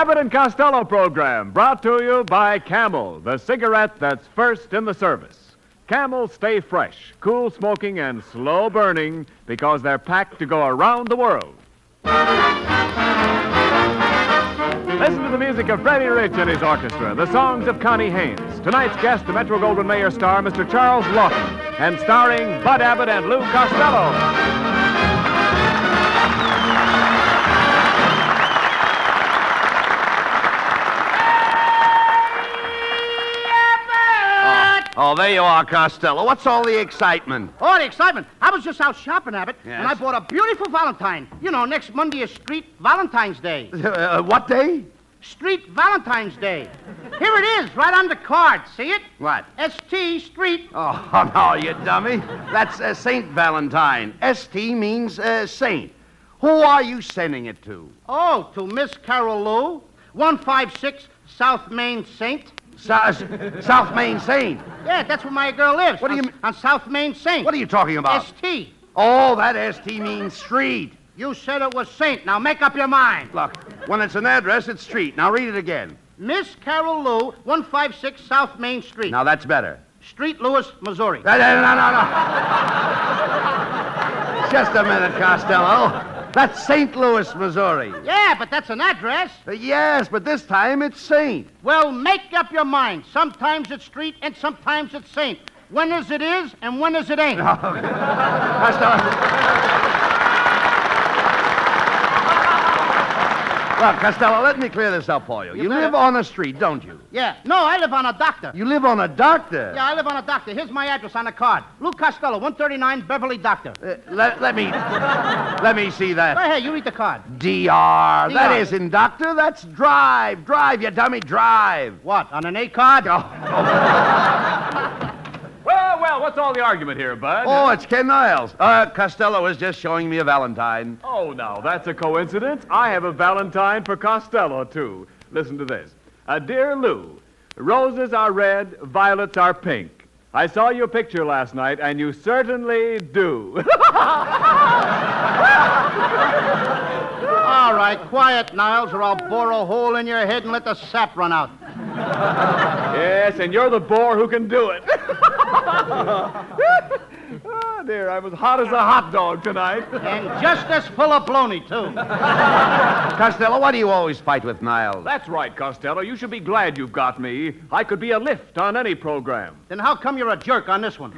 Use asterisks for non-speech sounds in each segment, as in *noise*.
Abbott and Costello program brought to you by Camel, the cigarette that's first in the service. Camel stay fresh, cool smoking, and slow burning because they're packed to go around the world. Listen to the music of Freddie Rich and his orchestra, the songs of Connie Haynes. Tonight's guest, the Metro Goldwyn Mayer star, Mr. Charles Laughton, and starring Bud Abbott and Lou Costello. Oh, there you are, Costello. What's all the excitement? Oh, the excitement. I was just out shopping, Abbott, Yes? and I bought a beautiful Valentine. You know, next Monday is Street Valentine's Day. *laughs* Uh, what day? Street Valentine's Day. Here it is, right on the card. See it? What? ST Street. Oh, *laughs* no, you dummy. That's uh, Saint Valentine. ST means uh, saint. Who are you sending it to? Oh, to Miss Carol Lou, 156 South Main Saint. Sou- South Main Saint. Yeah, that's where my girl lives. What do you mean- On South Main Saint. What are you talking about? ST. Oh, that ST means street. You said it was Saint. Now make up your mind. Look, when it's an address, it's street. Now read it again. Miss Carol Lou, 156 South Main Street. Now that's better. Street Louis, Missouri. No, no, no, no. Just a minute, Costello. That's St. Louis, Missouri. Yeah, but that's an address. Uh, yes, but this time it's Saint. Well, make up your mind. Sometimes it's street and sometimes it's saint. When is it is and when is it ain't? *laughs* *laughs* Costello. Well, Costello, let me clear this up for you. You You live on a street, don't you? Yeah. No, I live on a doctor. You live on a doctor. Yeah, I live on a doctor. Here's my address on the card. Lou Costello, 139 Beverly Doctor. Uh, let, let me let me see Go that. ahead, you read the card. DR. That isn't doctor. That's drive. Drive, you dummy. Drive. What, on an A card? *laughs* Well, well, what's all the argument here, Bud? Oh, it's Ken Niles. Uh, Costello was just showing me a Valentine. Oh, now, that's a coincidence. I have a Valentine for Costello, too. Listen to this. Uh, dear Lou, roses are red, violets are pink. I saw your picture last night, and you certainly do. *laughs* All right, quiet, Niles, or I'll bore a hole in your head and let the sap run out. yes, and you're the bore who can do it. *laughs* Ah, oh, dear, I'm as hot as a hot dog tonight. And just as full of baloney, too. Costello, why do you always fight with Niles? That's right, Costello. You should be glad you've got me. I could be a lift on any program. Then how come you're a jerk on this one?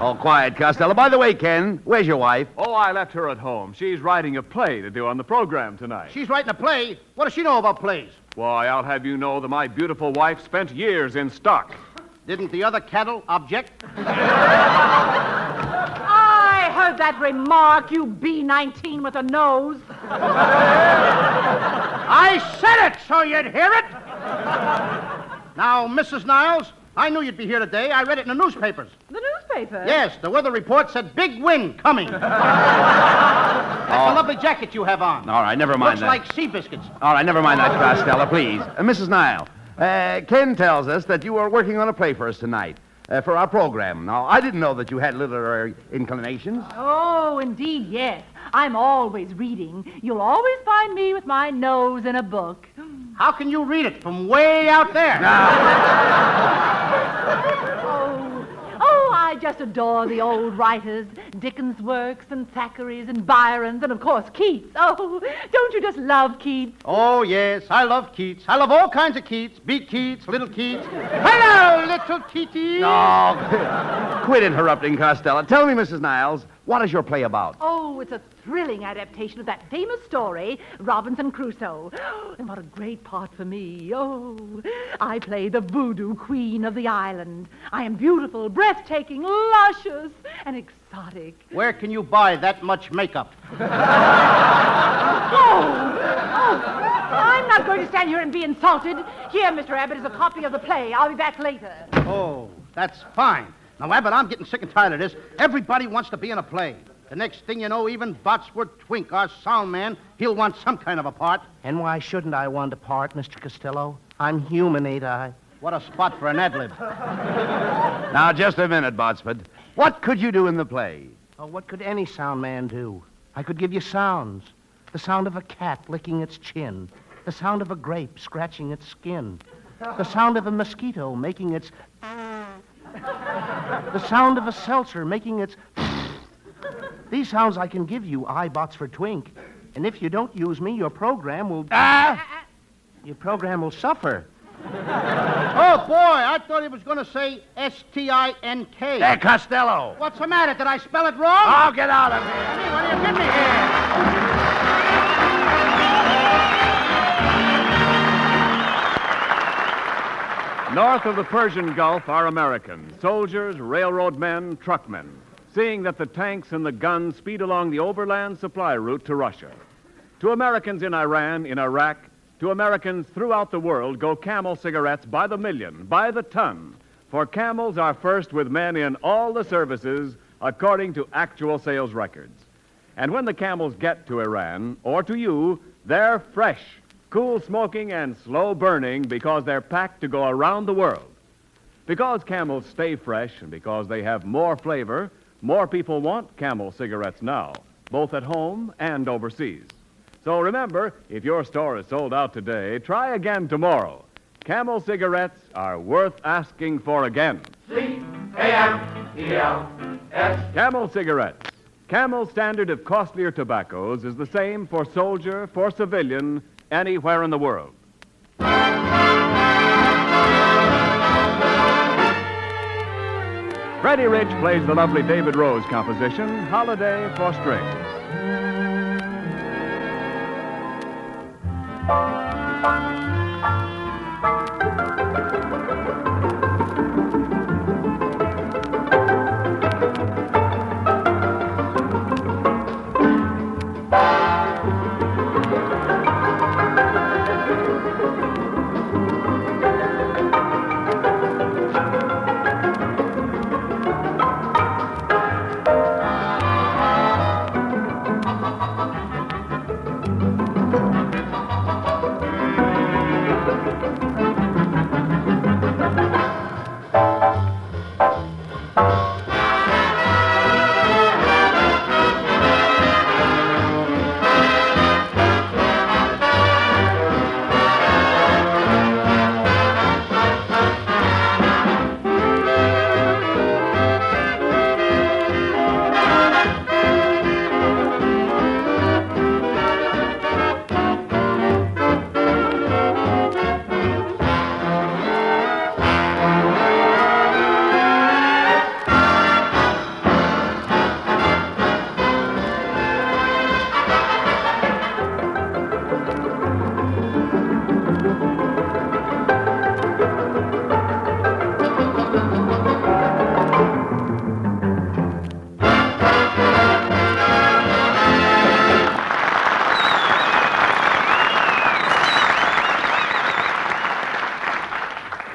Oh, quiet, Costello. By the way, Ken, where's your wife? Oh, I left her at home. She's writing a play to do on the program tonight. She's writing a play. What does she know about plays? Why, I'll have you know that my beautiful wife spent years in stock. Didn't the other cattle object? I heard that remark, you B-19 with a nose. I said it so you'd hear it. Now, Mrs. Niles, I knew you'd be here today. I read it in the newspapers. The newspaper? Yes, the weather report said big wind coming. *laughs* That's a lovely jacket you have on. All right, never mind Looks that. like sea biscuits. All right, never mind that, Costello, please. Uh, Mrs. Nile, uh, Ken tells us that you are working on a play for us tonight, uh, for our program. Now, I didn't know that you had literary inclinations. Oh, indeed, yes. I'm always reading. You'll always find me with my nose in a book. How can you read it from way out there? *laughs* I just adore the old writers, Dickens' works and Thackeray's and Byron's and, of course, Keats. Oh, don't you just love Keats? Oh, yes, I love Keats. I love all kinds of Keats. Big Keats, little Keats. Hello, little Keaty. Oh, *laughs* quit interrupting, Costello. Tell me, Mrs. Niles, what is your play about? Oh, it's a thrilling adaptation of that famous story, Robinson Crusoe. *gasps* And what a great part for me. Oh, I play the voodoo queen of the island. I am beautiful, breathtaking, luscious, and exotic. Where can you buy that much makeup? *laughs* Oh, oh, I'm not going to stand here and be insulted. Here, Mr. Abbott, is a copy of the play. I'll be back later. Oh, that's fine. Now, Abbott, I'm getting sick and tired of this. Everybody wants to be in a play. The next thing you know, even Botsford Twink, our sound man, he'll want some kind of a part. And why shouldn't I want a part, Mr. Costello? I'm human, ain't I? What a spot for an ad lib. *laughs* Now, just a minute, Botsford. What could you do in the play? Oh, what could any sound man do? I could give you sounds. the sound of a cat licking its chin, the sound of a grape scratching its skin, the sound of a mosquito making its. The sound of a seltzer making its. *laughs* These sounds I can give you, I, Botsford Twink. And if you don't use me, your program will. Ah! Your program will suffer. *laughs* Oh, boy, I thought he was going to say S T I N K. Hey, Costello! What's the matter? Did I spell it wrong? I'll get out of here! Hey, what do you give me here? North of the Persian Gulf are Americans, soldiers, railroad men, truckmen, seeing that the tanks and the guns speed along the overland supply route to Russia. To Americans in Iran, in Iraq, to Americans throughout the world go camel cigarettes by the million, by the ton. For camels are first with men in all the services according to actual sales records. And when the camels get to Iran, or to you, they're fresh, cool smoking, and slow burning because they're packed to go around the world. Because camels stay fresh and because they have more flavor, more people want camel cigarettes now, both at home and overseas. So remember, if your store is sold out today, try again tomorrow. Camel cigarettes are worth asking for again. C A M E L S. Camel cigarettes. Camel's standard of costlier tobaccos is the same for soldier, for civilian, anywhere in the world. Freddie Rich plays the lovely David Rose composition, Holiday for Strings.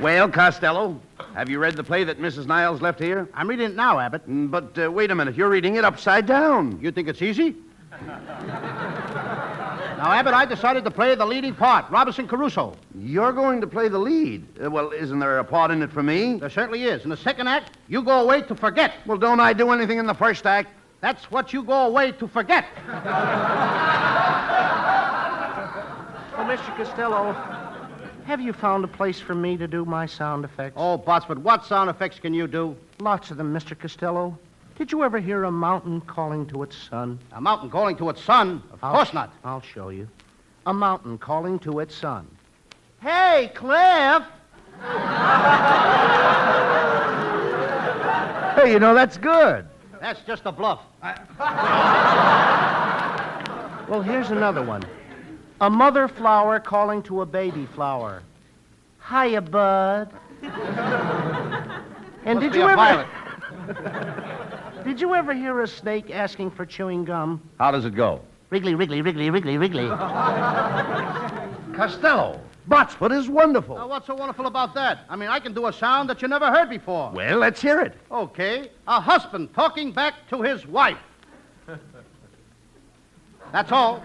Well, Costello, have you read the play that Mrs. Niles left here? I'm reading it now, Abbott. Mm, But uh, wait a minute, you're reading it upside down. You think it's easy? *laughs* now, Abbott, I decided to play the leading part, Robinson Crusoe. You're going to play the lead. Uh, well, isn't there a part in it for me? There certainly is. In the second act, you go away to forget. Well, don't I do anything in the first act? That's what you go away to forget. *laughs* Oh, Mr. Costello, have you found a place for me to do my sound effects? Oh, Botsford, what sound effects can you do? Lots of them, Mr. Costello. Did you ever hear a mountain calling to its son? A mountain calling to its son? Of I'll- course not. I'll show you. A mountain calling to its son. Hey, Cliff! Hey, you know, that's good. That's just a bluff. Well, here's another one. A mother flower calling to a baby flower. Hiya, bud. *laughs* and Must did you ever *laughs* did you ever hear a snake asking for chewing gum? How does it go? Wriggly, wriggly, wriggly, wriggly, wriggly. *laughs* Costello, Botsford is wonderful. Now, what's so wonderful about that? I mean, I can do a sound that you never heard before. Well, let's hear it. Okay. A husband talking back to his wife. That's all.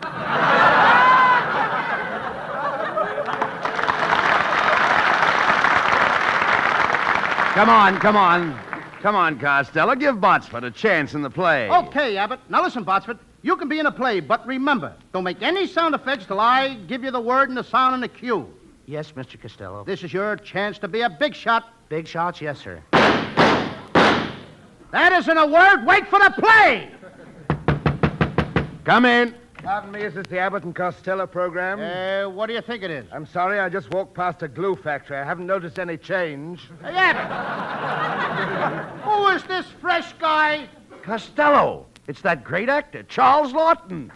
Come on, come on. Come on, Costello. Give Botsford a chance in the play. Okay, Abbott. Now listen, Botsford. You can be in a play, but remember, don't make any sound effects till I give you the word and the sound and the cue. Yes, Mr. Costello. This is your chance to be a big shot. Big shots, yes, sir. That isn't a word. Wait for the play. Come in. Pardon me, is this the Abbott and Costello program? Uh, what do you think it is? I'm sorry, I just walked past a glue factory. I haven't noticed any change. Hey, Abbott. *laughs* Who is this fresh guy? Costello. It's that great actor, Charles Laughton.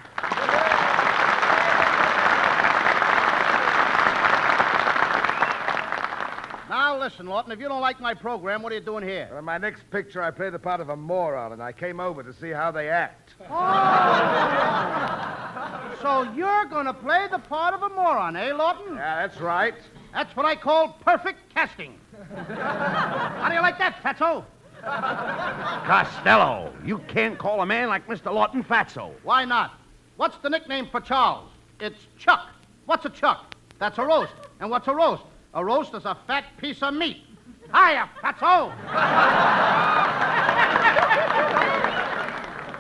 Now listen, Laughton. If you don't like my program, what are you doing here? Well, in my next picture, I play the part of a moron, and I came over to see how they act. *laughs* So you're going to play the part of a moron, eh, Laughton? Yeah, that's right. That's what I call perfect casting. How do you like that, Fatso? Costello. You can't call a man like Mr. Laughton fatso. Why not? What's the nickname for Charles? It's Chuck. What's a chuck? That's a roast. And what's a roast? A roast is a fat piece of meat. Hiya, Fatso!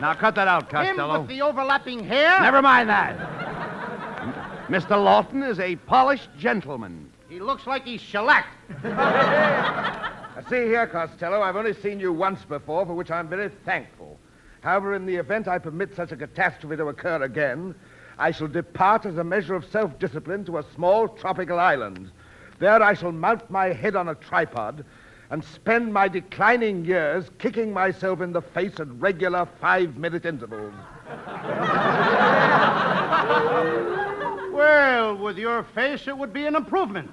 Now cut that out, Costello. Him with the overlapping hair? Never mind that. Mr. Laughton is a polished gentleman. He looks like he's shellacked. Now, see here, Costello, I've only seen you once before, for which I'm very thankful. However, in the event I permit such a catastrophe to occur again, I shall depart as a measure of self-discipline to a small tropical island. There I shall mount my head on a tripod and spend my declining years kicking myself in the face at regular five-minute intervals. Well, with your face, it would be an improvement.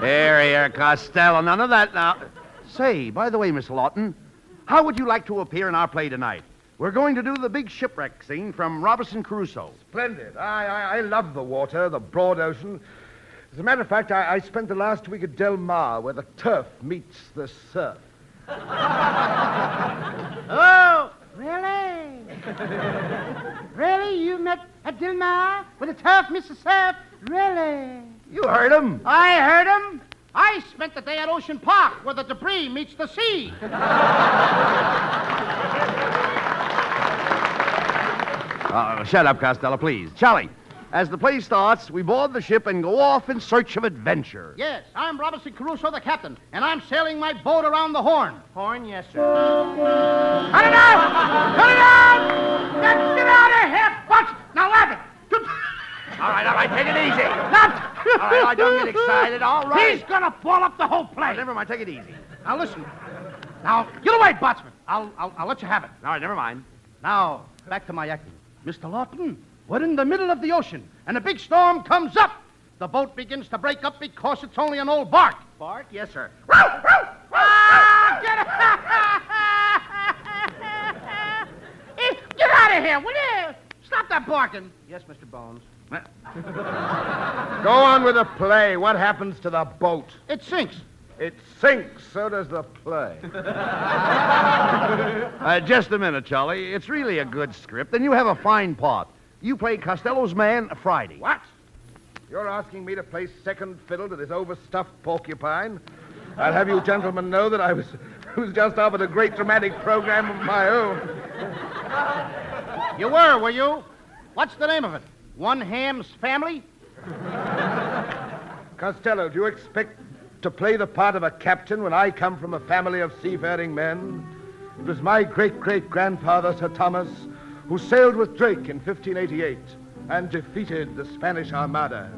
Here, here, Costello. None of that now. Say, by the way, Miss Laughton, how would you like to appear in our play tonight? We're going to do the big shipwreck scene from Robinson Crusoe. Splendid. I, I, I love the water, the broad ocean. As a matter of fact, I, I spent the last week at Del Mar, where the turf meets the surf. *laughs* Oh, really? really? You met at Del Mar with a tough Mr. Surf? Really? You heard him. I heard him. I spent the day at Ocean Park where the debris meets the sea. *laughs* Uh, shut up, Costello, please. Charlie, as the play starts, we board the ship and go off in search of adventure. Yes, I'm Robinson Crusoe, the captain, and I'm sailing my boat around the Horn. Horn, yes, sir. Cut it out! Cut it out! Get, get out of here, Bucks! Now, Abbott! All right, all right, take it easy. Not! All right, all right, don't get excited. All right. He's gonna ball up the whole Oh, play. never mind, take it easy. Now, listen. Now, get away, Botsman. I'll, I'll, I'll let you have it. All right, never mind. Now, back to my acting. Mr. Laughton, we're in the middle of the ocean, and a big storm comes up. The boat begins to break up because it's only an old bark. Bark, yes, sir. Ah, get, *laughs* Eh, get out of here, will you? Stop that barking. Yes, Mr. Bones. *laughs* Go on with the play. What happens to the boat? It sinks. It sinks, so does the play. *laughs* Uh, just a minute, Charlie. It's really a good script, and you have a fine part. You play Costello's man Friday. What? You're asking me to play second fiddle to this overstuffed porcupine? I'll have you gentlemen know that I was, *laughs* was just offered a great dramatic program of my own. You were, were you? What's the name of it? One Ham's Family? Costello, do you expect to play the part of a captain when I come from a family of seafaring men? It was my great great grandfather, Sir Thomas, who sailed with Drake in 1588 and defeated the Spanish Armada.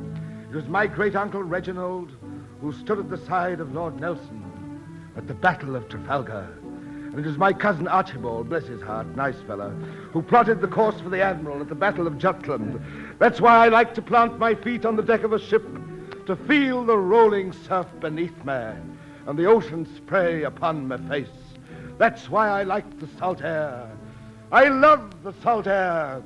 It was my great uncle Reginald who stood at the side of Lord Nelson at the Battle of Trafalgar. And it was my cousin Archibald, bless his heart, nice fellow, who plotted the course for the Admiral at the Battle of Jutland. That's why I like to plant my feet on the deck of a ship to feel the rolling surf beneath me and the ocean spray upon my face. That's why I like the salt air. I love the salt air.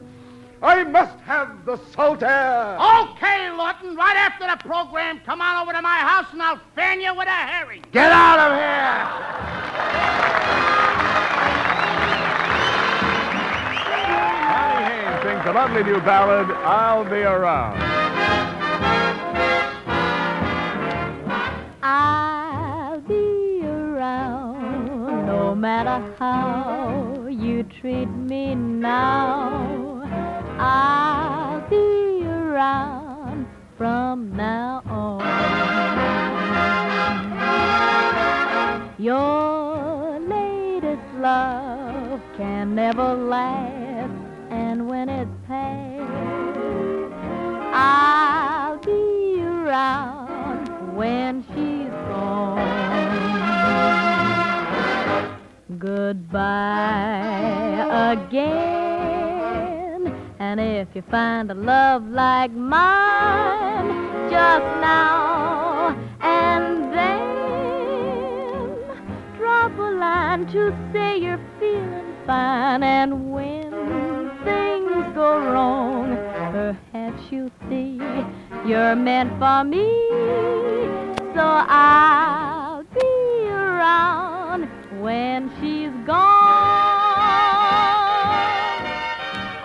I must have the salt air. Okay, Laughton, right after the program, come on over to my house and I'll fan you with a herring. Get out of here! Connie Haynes sings a lovely new ballad, I'll Be Around. I'll be around no matter how you treat me now, I'll be around from now on. Your latest love can never last, and when it's past, I'll be around when Goodbye again. And if you find a love like mine just now and then, drop a line to say you're feeling fine. And when things go wrong, perhaps you'll see you're meant for me. So I'll be around when she's gone.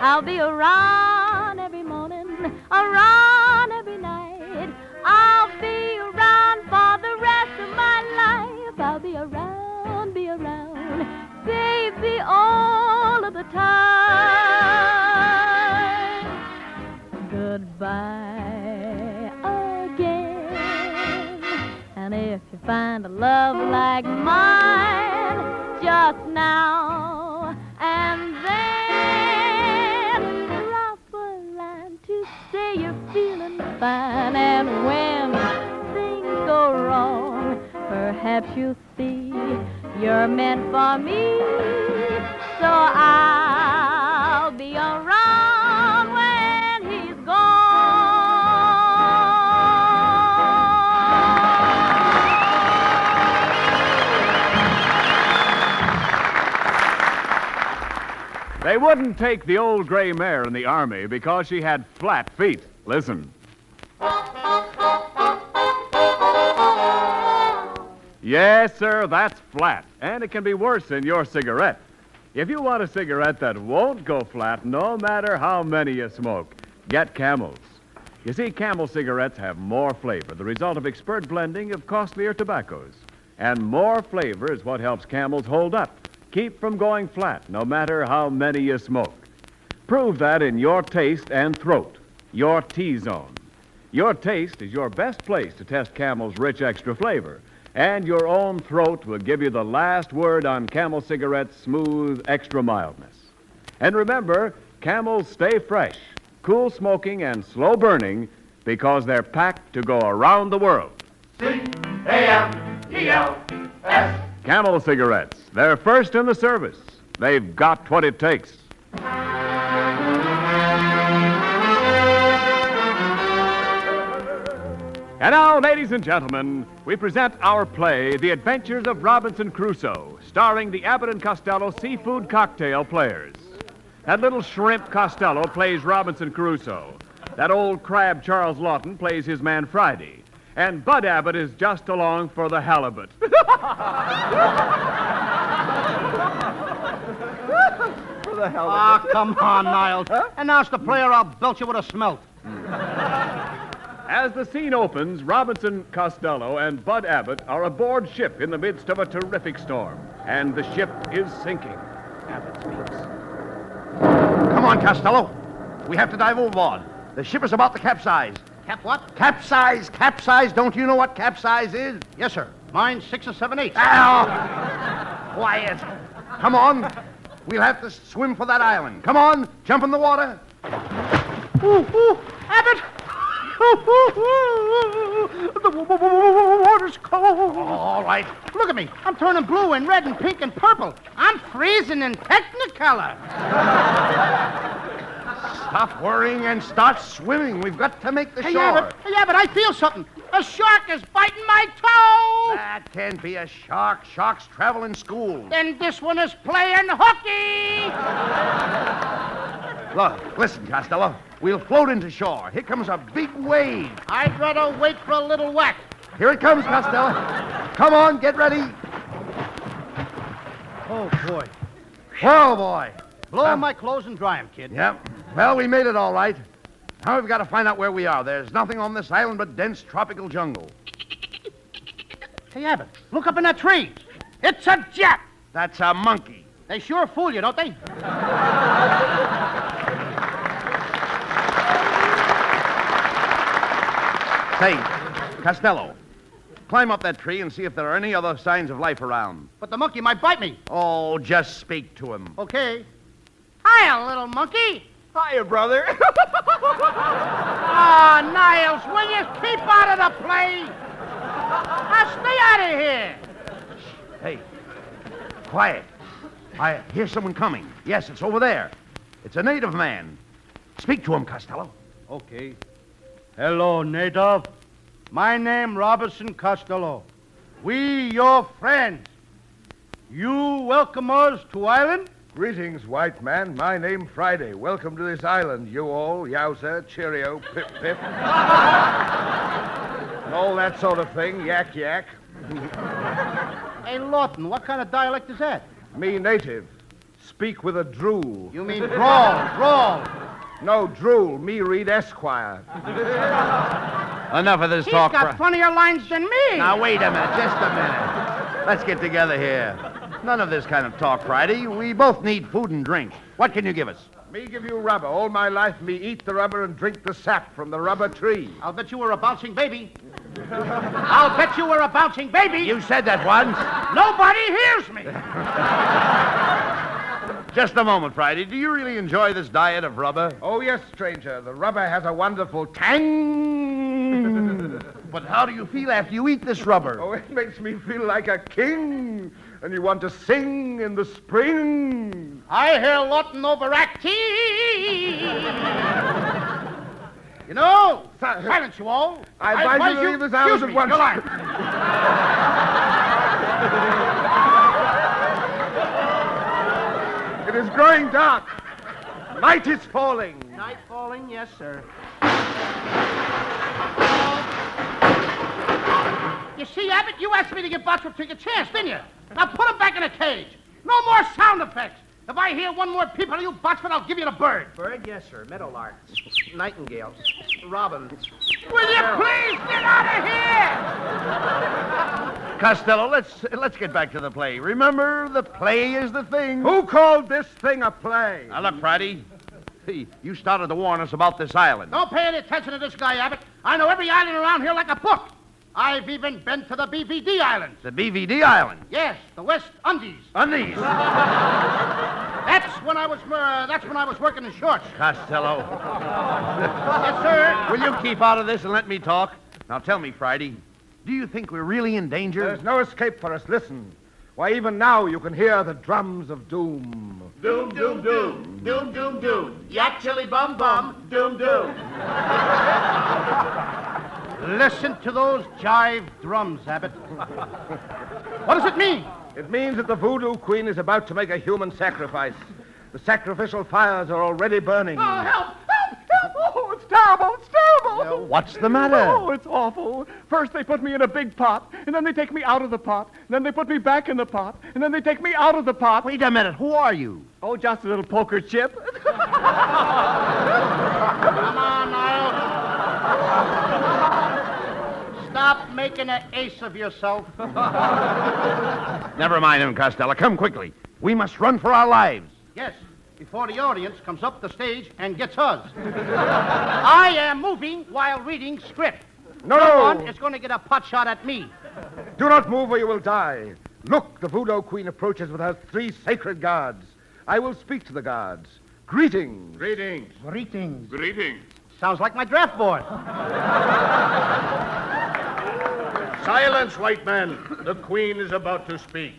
I'll be around every morning, around every night. I'll be around for the rest of my life. I'll be around, be around, baby, all of the time. Goodbye again. And if you find a love like mine just now and then, drop a line to say you're feeling fine. And when things go wrong, perhaps you'll see you're meant for me. So I'll They wouldn't take the old gray mare in the army because she had flat feet. Listen. Yes, sir, that's flat. And it can be worse than your cigarette. If you want a cigarette that won't go flat no matter how many you smoke, get Camels. You see, Camel cigarettes have more flavor, the result of expert blending of costlier tobaccos. And more flavor is what helps Camels hold up, keep from going flat, no matter how many you smoke. Prove that in your taste and throat, your T zone. Your taste is your best place to test Camel's rich extra flavor, and your own throat will give you the last word on Camel cigarettes' smooth extra mildness. And remember, Camels stay fresh, cool smoking, and slow burning because they're packed to go around the world. C-A-M-E-L-S. Camel cigarettes, they're first in the service. They've got what it takes. And now, ladies and gentlemen, we present our play, The Adventures of Robinson Crusoe, starring the Abbott and Costello Seafood Cocktail Players. That little shrimp Costello plays Robinson Crusoe. That old crab Charles Laughton plays his man Friday. And Bud Abbott is just along for the halibut. *laughs* Ah, come on, Niles. Announce the player, I'll belt you with a smelt. As the scene opens, Robinson Costello and Bud Abbott are aboard ship in the midst of a terrific storm. And the ship is sinking. Abbott speaks. Come on, Costello. We have to dive overboard. The ship is about to capsize. Cap what? Capsize, capsize. Don't you know what capsize is? Yes, sir. Mine's six and seven eighths. Ow! *laughs* Quiet. Come on. We'll have to swim for that island. Come on. Jump in the water. Ooh, ooh, Abbott! the water's cold. All right. Look at me. I'm turning blue and red and pink and purple. I'm freezing in Technicolor. *laughs* Stop worrying and start swimming. We've got to make the Hey, shore. Abbott. Hey, Abbott, I feel something. A shark is biting my toe. That can't be a shark. Sharks travel in schools. Then this one is playing hooky. Look, listen, Costello. We'll float into shore. Here comes a big wave. I'd rather wait for a little whack. Here it comes, Costello. Come on, get ready. Oh, boy. Whoa, boy. Blow on my clothes and dry 'em, kid. Yep. Well, we made it all right. Now we've got to find out where we are. There's nothing on this island but dense tropical jungle. Hey, Abbott, look up in that tree. It's a jet. That's a monkey. They sure fool you, don't they? Say, Costello, climb up that tree and see if there are any other signs of life around. But the monkey might bite me. Oh, just speak to him. Okay. Hiya, little monkey. Hiya, brother. *laughs* Ah, Niles, will you keep out of the play? Now stay out of here. Hey, quiet. I hear someone coming. Yes, it's over there. It's a native man. Speak to him, Costello. Okay. Hello, native. My name Robinson Costello. We your friends. You welcome us to island? Greetings, white man. My name Friday. Welcome to this island. You all, yowza, cheerio, pip pip. and *laughs* all that sort of thing. Yak yak. Hey, Laughton, what kind of dialect is that? Me native. Speak with a drool. You mean drawl, drawl. No drool. Me read Esquire. Enough of this He's talk. got Fri- funnier lines than me. Now, wait a minute. Just a minute. Let's get together here. None of this kind of talk, Friday. We both need food and drink. What can you give us? Me give you rubber. All my life, me eat the rubber and drink the sap from the rubber tree. I'll bet you were a bouncing baby. I'll bet you were a bouncing baby. You said that once. Nobody hears me. Just a moment, Friday. Do you really enjoy this diet of rubber? Oh, yes, stranger. The rubber has a wonderful tang. But how do you feel after you eat this rubber? Oh, it makes me feel like a king. And you want to sing in the spring. I hear Laughton overacting. you know, silence you all. I advise you to leave this Excuse at once. Your. It is growing dark. Night is falling. Night falling, yes, sir. You see, Abbott, you asked me to give Bottrop a chance, didn't you? Now put him back in a cage. No more sound effects. If I hear one more peep out of you, Botsford, I'll give you the bird. Bird, yes, sir. Meadowlark. Nightingale. Robin. Will you please get out of here? Costello, let's let's get back to the play. Remember, the play is the thing. Who called this thing a play? Now look, Friday. You started to warn us about this island. Don't pay any attention to this guy, Abbott. I know every island around here like a book. I've even been to the BVD Islands. The BVD Island. Yes, the West Undies. Undies. *laughs* That's when I was uh, that's when I was working in shorts. Costello, Yes, sir. will you keep out of this and let me talk? Now tell me, Friday, do you think we're really in danger? There's no escape for us. Listen. Why, even now you can hear the drums of doom. Doom, doom, doom. Doom, doom, doom. Yak chili bum bum. Doom, doom. *laughs* Listen to those jive drums, Abbott. what does it mean? It means that the voodoo queen is about to make a human sacrifice. The sacrificial fires are already burning. Oh, help! Help! Help! Oh, it's terrible! It's terrible! What's the matter? Oh, it's awful. First they put me in a big pot, and then they take me out of the pot, and then they put me back in the pot, and then they take me out of the pot. Wait a minute. Who are you? Oh, just a little poker chip. *laughs* Come on, Niles. Stop making an ace of yourself. *laughs* Never mind him, Costello. Come quickly. We must run for our lives. Yes, before the audience comes up the stage and gets us. *laughs* I am moving while reading script. No, No no. one is going to get a pot shot at me. Do not move or you will die. Look, the voodoo queen approaches with her three sacred guards. I will speak to the guards. Greetings. Greetings. Greetings. Greetings. Sounds like my draft board. *laughs* Silence, white man. The queen is about to speak.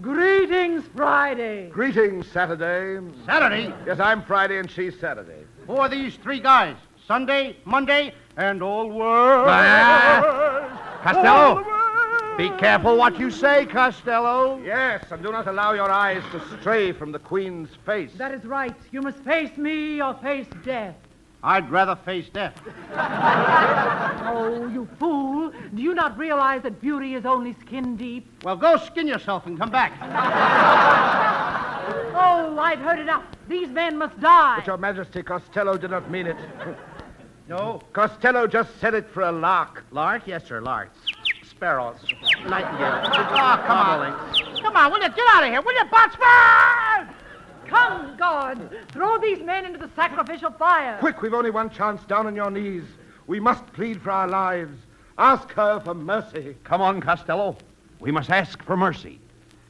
Greetings, Friday. Greetings, Saturday. Saturday, Yes, I'm Friday and she's Saturday. who are these three guys? Sunday, Monday, and all world. Ah. Costello, be careful what you say, Costello. Yes, and do not allow your eyes to stray from the queen's face. That is right. You must face me or face death. I'd rather face death. *laughs* Oh, you fool. Do you not realize that beauty is only skin deep? Well, go skin yourself and come back. *laughs* Oh, I've heard enough. These men must die. But your majesty, Costello did not mean it. *laughs* No. Costello just said it for a lark. Lark, yes, sir. Lark. Sparrows. Nightingale. Ah, come on. Come on, will you? Get out of here, will you, Botsford? Come, guards. Throw these men into the sacrificial fire. Quick, we've only one chance. Down on your knees. We must plead for our lives. Ask her for mercy. Come on, Costello. We must ask for mercy.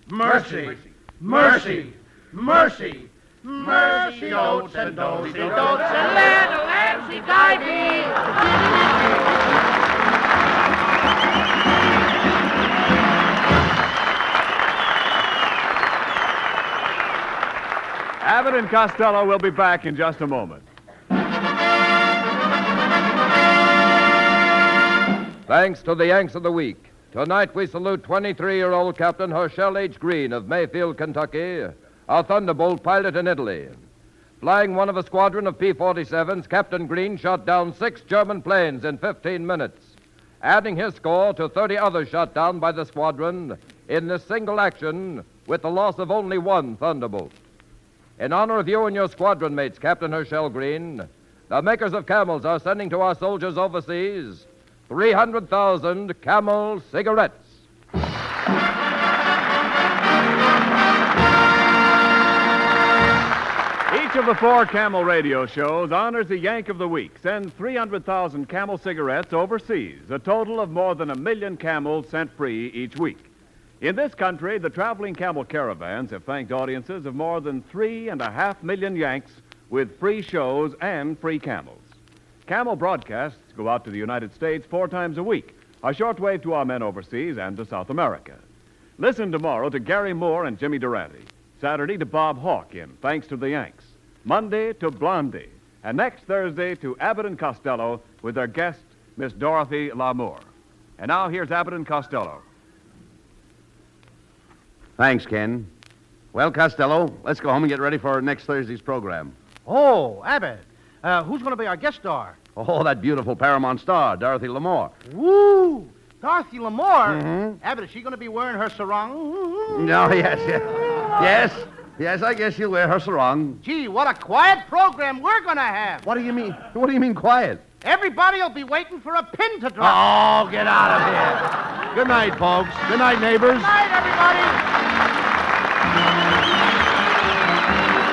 Mercy. Mercy. Mercy. Mercy. Dotes and dotes and dotes and land, Lancy diving. Abbott and Costello will be back in just a moment. Thanks to the Yanks of the Week. Tonight we salute 23 year old Captain Herschel H. Green of Mayfield, Kentucky, a Thunderbolt pilot in Italy. Flying one of a squadron of P 47s, Captain Green shot down six German planes in 15 minutes, adding his score to 30 others shot down by the squadron in this single action with the loss of only one Thunderbolt. In honor of you and your squadron mates, Captain Herschel Green, the makers of camels are sending to our soldiers overseas 300,000 camel cigarettes. Each of the four Camel radio shows honors the Yank of the Week, sends 300,000 Camel cigarettes overseas, a total of more than a million camels sent free each week. In this country, the traveling camel caravans have thanked audiences of more than three and a half million Yanks with free shows and free camels. Camel broadcasts go out to the United States four times a week, a shortwave to our men overseas and to South America. Listen tomorrow to Garry Moore and Jimmy Durante. Saturday to Bob Hawk in Thanks to the Yanks. Monday to Blondie. And next Thursday to Abbott and Costello with their guest, Miss Dorothy Lamour. And now here's Abbott and Costello. Thanks, Ken. Well, Costello, let's go home and get ready for next Thursday's program. Oh, Abbott. Uh, who's going to be our guest star? Oh, that beautiful Paramount star, Dorothy Lamour. Woo! Dorothy Lamour. Mhm. Abbott, is she going to be wearing her sarong? No, yes, yes. Yes, yes, I guess she'll wear her sarong. Gee, what a quiet program we're going to have. What do you mean? What do you mean quiet? Everybody will be waiting for a pin to drop. Oh, get out of here. Good night, folks. Good night, neighbors. Good night, everybody.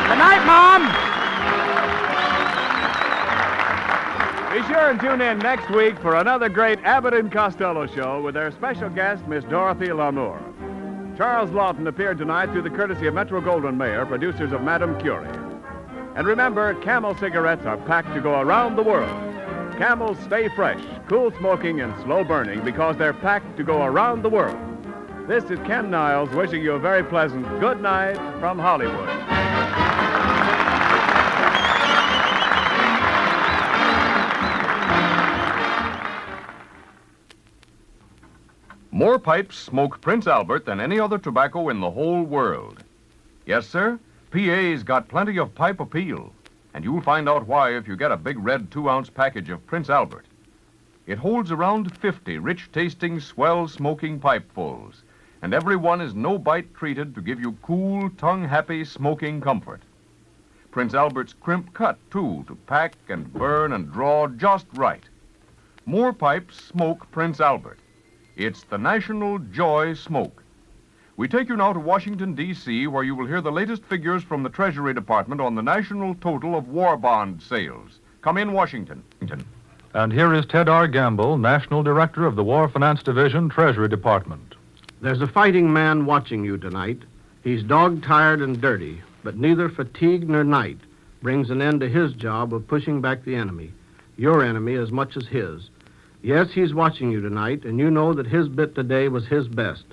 Good night, Mom. Be sure and tune in next week for another great Abbott and Costello show with their special guest, Miss Dorothy Lamour. Charles Laughton appeared tonight through the courtesy of Metro Goldwyn Mayer, producers of Madame Curie. And remember, Camel cigarettes are packed to go around the world. Camels stay fresh, cool smoking, and slow burning because they're packed to go around the world. This is Ken Niles wishing you a very pleasant good night from Hollywood. More pipes smoke Prince Albert than any other tobacco in the whole world. Yes, sir, PA's got plenty of pipe appeal, and you'll find out why if you get a big red two ounce package of Prince Albert. It holds around 50 rich tasting, swell smoking pipefuls, and every one is no bite treated to give you cool, tongue happy smoking comfort. Prince Albert's crimp cut, too, to pack and burn and draw just right. More pipes smoke Prince Albert. It's the National Joy Smoke. We take you now to Washington, D.C., where you will hear the latest figures from the Treasury Department on the national total of war bond sales. Come in, Washington. And here is Ted R. Gamble, National Director of the War Finance Division, Treasury Department. There's a fighting man watching you tonight. He's dog tired and dirty, but neither fatigue nor night brings an end to his job of pushing back the enemy, your enemy as much as his. Yes, he's watching you tonight, and you know that his bit today was his best.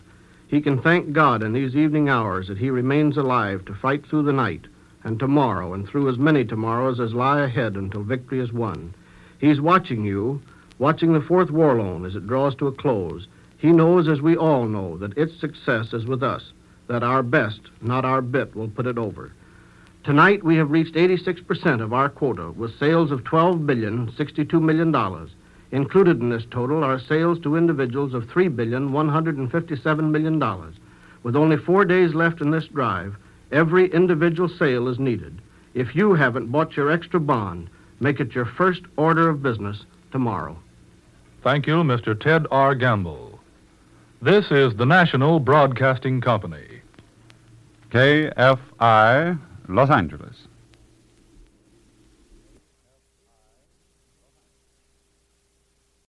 He can thank God in these evening hours that he remains alive to fight through the night, and tomorrow, and through as many tomorrows as lie ahead until victory is won. He's watching you, watching the fourth war loan as it draws to a close. He knows, as we all know, that its success is with us, that our best, not our bit, will put it over. Tonight, we have reached 86% of our quota with sales of $12 billion, $62 million. Included in this total are sales to individuals of $3 billion, $157 million. With only four days left in this drive, every individual sale is needed. If you haven't bought your extra bond, make it your first order of business tomorrow. Thank you, Mr. Ted R. Gamble. This is the National Broadcasting Company. KFI, Los Angeles.